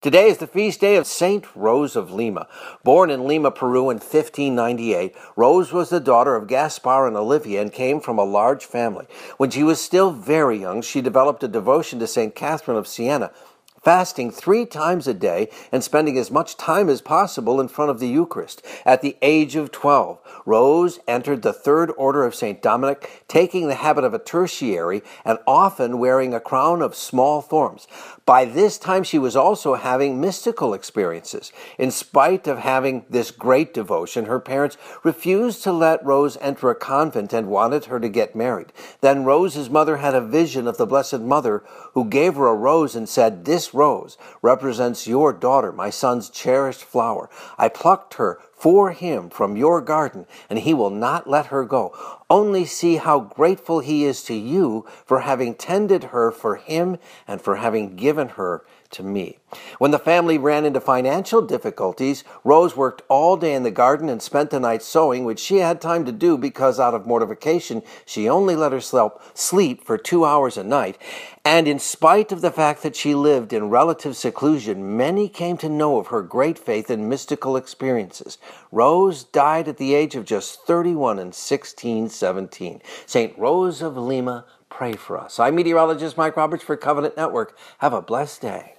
Today is the feast day of Saint Rose of Lima. Born in Lima, Peru in 1598, Rose was the daughter of Gaspar and Olivia and came from a large family. When she was still very young, she developed a devotion to Saint Catherine of Siena, fasting three times a day and spending as much time as possible in front of the Eucharist. At the age of 12, Rose entered the Third Order of St. Dominic, taking the habit of a tertiary and often wearing a crown of small thorns. By this time, she was also having mystical experiences. In spite of having this great devotion, her parents refused to let Rose enter a convent and wanted her to get married. Then Rose's mother had a vision of the Blessed Mother who gave her a rose and said, This rose represents your daughter, my son's cherished flower. I plucked her for him from your garden, and he will not let her go. Only see how grateful he is to you for having tended her for him and for having given her to me. When the family ran into financial difficulties, Rose worked all day in the garden and spent the night sewing, which she had time to do because out of mortification she only let herself sleep for two hours a night. And in spite of the fact that she lived in relative seclusion, many came to know of her great faith and mystical experiences. Rose died at the age of just 31 in 1617. St. Rose of Lima, pray for us. I'm meteorologist Mike Roberts for Covenant Network. Have a blessed day.